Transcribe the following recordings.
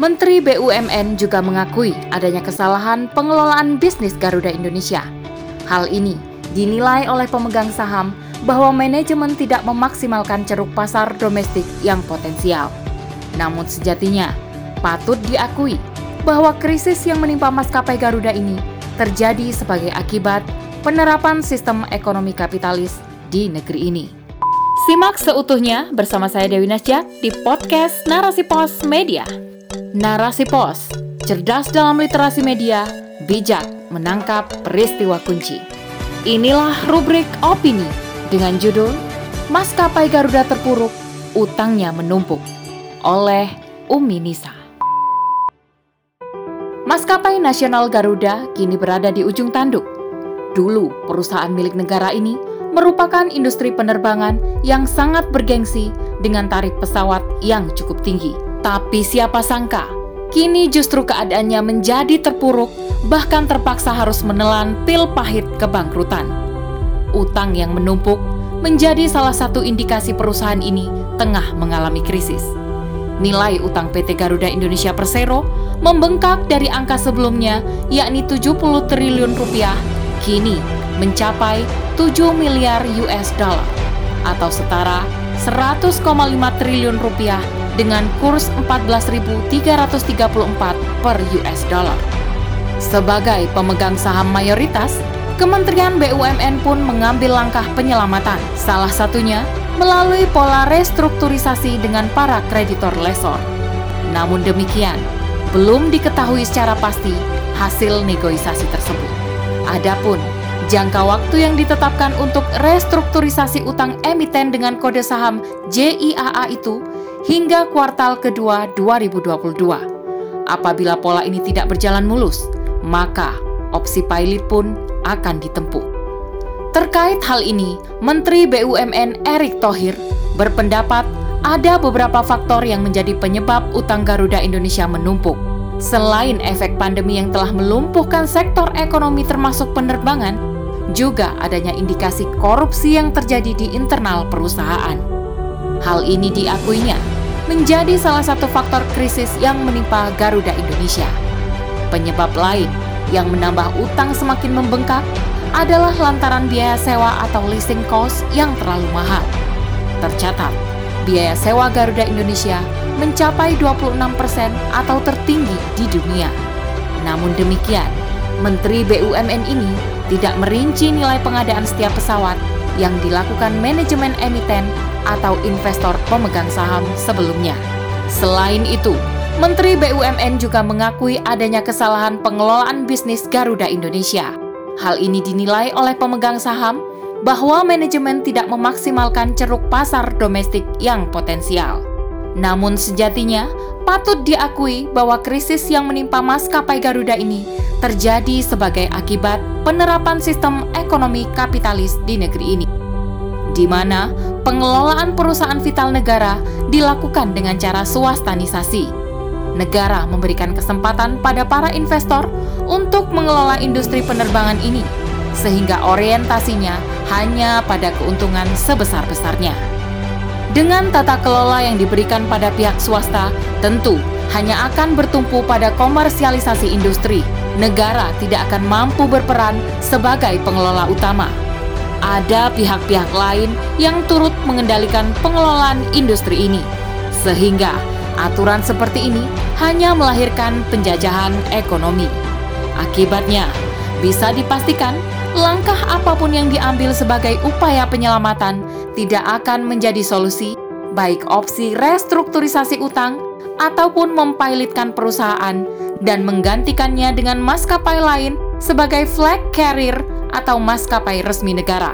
Menteri BUMN juga mengakui adanya kesalahan pengelolaan bisnis Garuda Indonesia. Hal ini dinilai oleh pemegang saham bahwa manajemen tidak memaksimalkan ceruk pasar domestik yang potensial. Namun sejatinya, patut diakui bahwa krisis yang menimpa maskapai Garuda ini terjadi sebagai akibat penerapan sistem ekonomi kapitalis di negeri ini. Simak seutuhnya bersama saya Dewi Nasjak di podcast Narasi Pos Media. Narasi Pos, cerdas dalam literasi media, bijak menangkap peristiwa kunci. Inilah rubrik opini dengan judul Maskapai Garuda Terpuruk, Utangnya Menumpuk oleh Umi Nisa. Maskapai Nasional Garuda kini berada di ujung tanduk. Dulu, perusahaan milik negara ini merupakan industri penerbangan yang sangat bergengsi dengan tarif pesawat yang cukup tinggi. Tapi siapa sangka, kini justru keadaannya menjadi terpuruk, bahkan terpaksa harus menelan pil pahit kebangkrutan. Utang yang menumpuk menjadi salah satu indikasi perusahaan ini tengah mengalami krisis. Nilai utang PT Garuda Indonesia Persero membengkak dari angka sebelumnya yakni 70 triliun rupiah, kini mencapai 7 miliar US dollar atau setara 100,5 triliun rupiah dengan kurs 14.334 per US dollar. Sebagai pemegang saham mayoritas, Kementerian BUMN pun mengambil langkah penyelamatan, salah satunya melalui pola restrukturisasi dengan para kreditor lesor. Namun demikian, belum diketahui secara pasti hasil negosiasi tersebut. Adapun jangka waktu yang ditetapkan untuk restrukturisasi utang emiten dengan kode saham JIAA itu hingga kuartal kedua 2022. Apabila pola ini tidak berjalan mulus, maka opsi pilot pun akan ditempuh. Terkait hal ini, Menteri BUMN Erick Thohir berpendapat ada beberapa faktor yang menjadi penyebab utang Garuda Indonesia menumpuk. Selain efek pandemi yang telah melumpuhkan sektor ekonomi termasuk penerbangan, juga adanya indikasi korupsi yang terjadi di internal perusahaan. Hal ini diakuinya menjadi salah satu faktor krisis yang menimpa Garuda Indonesia. Penyebab lain yang menambah utang semakin membengkak adalah lantaran biaya sewa atau leasing cost yang terlalu mahal. Tercatat, biaya sewa Garuda Indonesia mencapai 26% atau tertinggi di dunia. Namun demikian, Menteri BUMN ini tidak merinci nilai pengadaan setiap pesawat yang dilakukan manajemen emiten atau investor pemegang saham sebelumnya. Selain itu, Menteri BUMN juga mengakui adanya kesalahan pengelolaan bisnis Garuda Indonesia. Hal ini dinilai oleh pemegang saham bahwa manajemen tidak memaksimalkan ceruk pasar domestik yang potensial. Namun sejatinya, patut diakui bahwa krisis yang menimpa maskapai Garuda ini terjadi sebagai akibat penerapan sistem ekonomi kapitalis di negeri ini di mana pengelolaan perusahaan vital negara dilakukan dengan cara swastanisasi. Negara memberikan kesempatan pada para investor untuk mengelola industri penerbangan ini, sehingga orientasinya hanya pada keuntungan sebesar-besarnya. Dengan tata kelola yang diberikan pada pihak swasta, tentu hanya akan bertumpu pada komersialisasi industri. Negara tidak akan mampu berperan sebagai pengelola utama ada pihak-pihak lain yang turut mengendalikan pengelolaan industri ini, sehingga aturan seperti ini hanya melahirkan penjajahan ekonomi. Akibatnya, bisa dipastikan langkah apa pun yang diambil sebagai upaya penyelamatan tidak akan menjadi solusi, baik opsi restrukturisasi utang ataupun mempilotkan perusahaan dan menggantikannya dengan maskapai lain sebagai flag carrier atau maskapai resmi negara.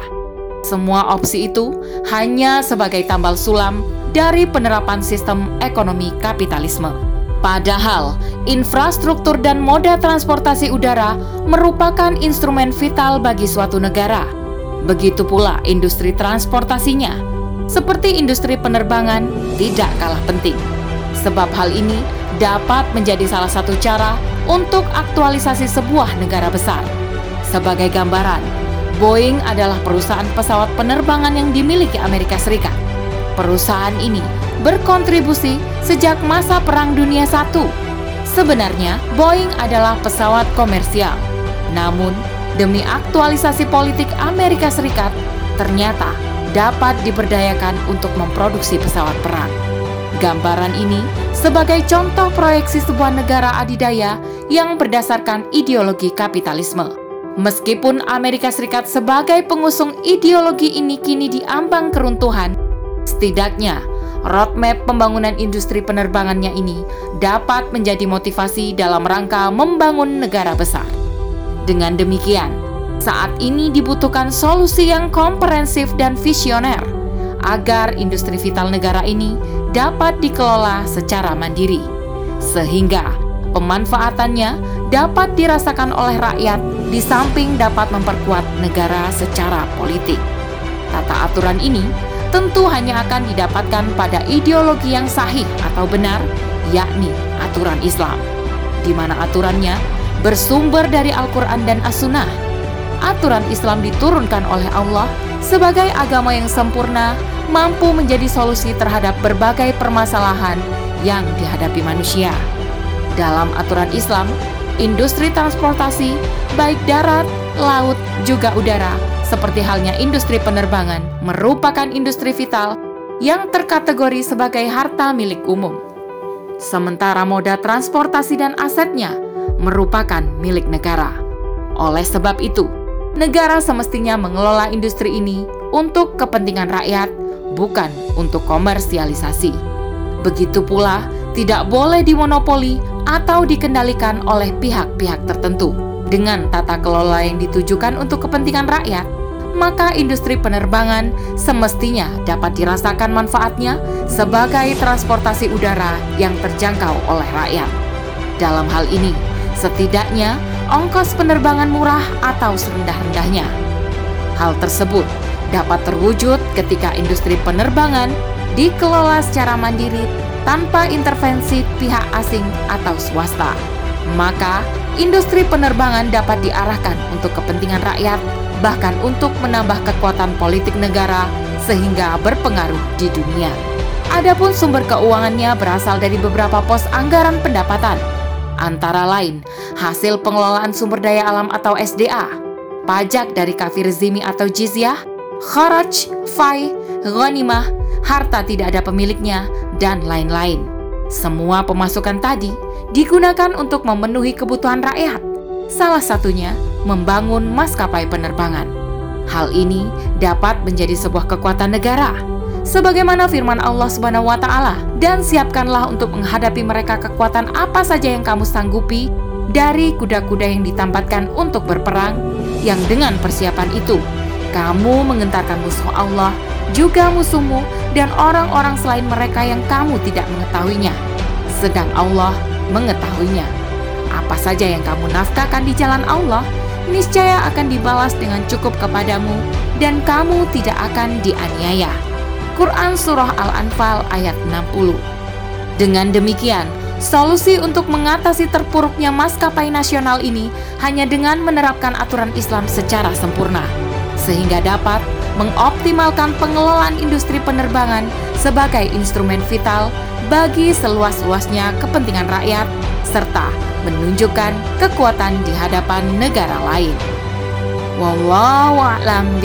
Semua opsi itu hanya sebagai tambal sulam dari penerapan sistem ekonomi kapitalisme. Padahal, infrastruktur dan moda transportasi udara merupakan instrumen vital bagi suatu negara. Begitu pula industri transportasinya, seperti industri penerbangan, tidak kalah penting. Sebab hal ini dapat menjadi salah satu cara untuk aktualisasi sebuah negara besar. Sebagai gambaran, Boeing adalah perusahaan pesawat penerbangan yang dimiliki Amerika Serikat. Perusahaan ini berkontribusi sejak masa Perang Dunia I Sebenarnya, Boeing adalah pesawat komersial. Namun, demi aktualisasi politik Amerika Serikat, ternyata dapat diberdayakan untuk memproduksi pesawat perang. Gambaran ini sebagai contoh proyeksi sebuah negara adidaya yang berdasarkan ideologi kapitalisme. Meskipun Amerika Serikat sebagai pengusung ideologi ini kini diambang keruntuhan, setidaknya roadmap pembangunan industri penerbangannya ini dapat menjadi motivasi dalam rangka membangun negara besar. Dengan demikian, saat ini dibutuhkan solusi yang komprehensif dan visioner agar industri vital negara ini dapat dikelola secara mandiri, sehingga pemanfaatannya dapat dirasakan oleh rakyat di samping dapat memperkuat negara secara politik. Tata aturan ini tentu hanya akan didapatkan pada ideologi yang sahih atau benar, yakni aturan Islam, di mana aturannya bersumber dari Al-Quran dan As-Sunnah. Aturan Islam diturunkan oleh Allah sebagai agama yang sempurna, mampu menjadi solusi terhadap berbagai permasalahan yang dihadapi manusia. Dalam aturan Islam, industri transportasi, baik darat, laut, juga udara, seperti halnya industri penerbangan, merupakan industri vital yang terkategori sebagai harta milik umum. Sementara moda transportasi dan asetnya merupakan milik negara. Oleh sebab itu, negara semestinya mengelola industri ini untuk kepentingan rakyat, bukan untuk komersialisasi. Begitu pula, tidak boleh dimonopoli atau dikendalikan oleh pihak-pihak tertentu. Dengan tata kelola yang ditujukan untuk kepentingan rakyat, maka industri penerbangan semestinya dapat dirasakan manfaatnya sebagai transportasi udara yang terjangkau oleh rakyat. Dalam hal ini, setidaknya ongkos penerbangan murah atau serendah-rendahnya. Hal tersebut dapat terwujud ketika industri penerbangan dikelola secara mandiri tanpa intervensi pihak asing atau swasta. Maka, industri penerbangan dapat diarahkan untuk kepentingan rakyat bahkan untuk menambah kekuatan politik negara sehingga berpengaruh di dunia. Adapun sumber keuangannya berasal dari beberapa pos anggaran pendapatan, antara lain hasil pengelolaan sumber daya alam atau SDA, pajak dari kafir zimi atau jizyah, kharaj, fai, ghanimah, harta tidak ada pemiliknya, dan lain-lain. Semua pemasukan tadi digunakan untuk memenuhi kebutuhan rakyat. Salah satunya membangun maskapai penerbangan. Hal ini dapat menjadi sebuah kekuatan negara. Sebagaimana firman Allah Subhanahu wa taala, "Dan siapkanlah untuk menghadapi mereka kekuatan apa saja yang kamu sanggupi dari kuda-kuda yang ditampatkan untuk berperang, yang dengan persiapan itu kamu mengentarkan musuh Allah, juga musuhmu dan orang-orang selain mereka yang kamu tidak mengetahuinya, sedang Allah mengetahuinya. Apa saja yang kamu nafkahkan di jalan Allah, niscaya akan dibalas dengan cukup kepadamu dan kamu tidak akan dianiaya. Quran Surah Al-Anfal ayat 60 Dengan demikian, solusi untuk mengatasi terpuruknya maskapai nasional ini hanya dengan menerapkan aturan Islam secara sempurna, sehingga dapat mengoptimalkan pengelolaan industri penerbangan sebagai instrumen vital bagi seluas-luasnya kepentingan rakyat, serta menunjukkan kekuatan di hadapan negara lain. Wallahu a'lam.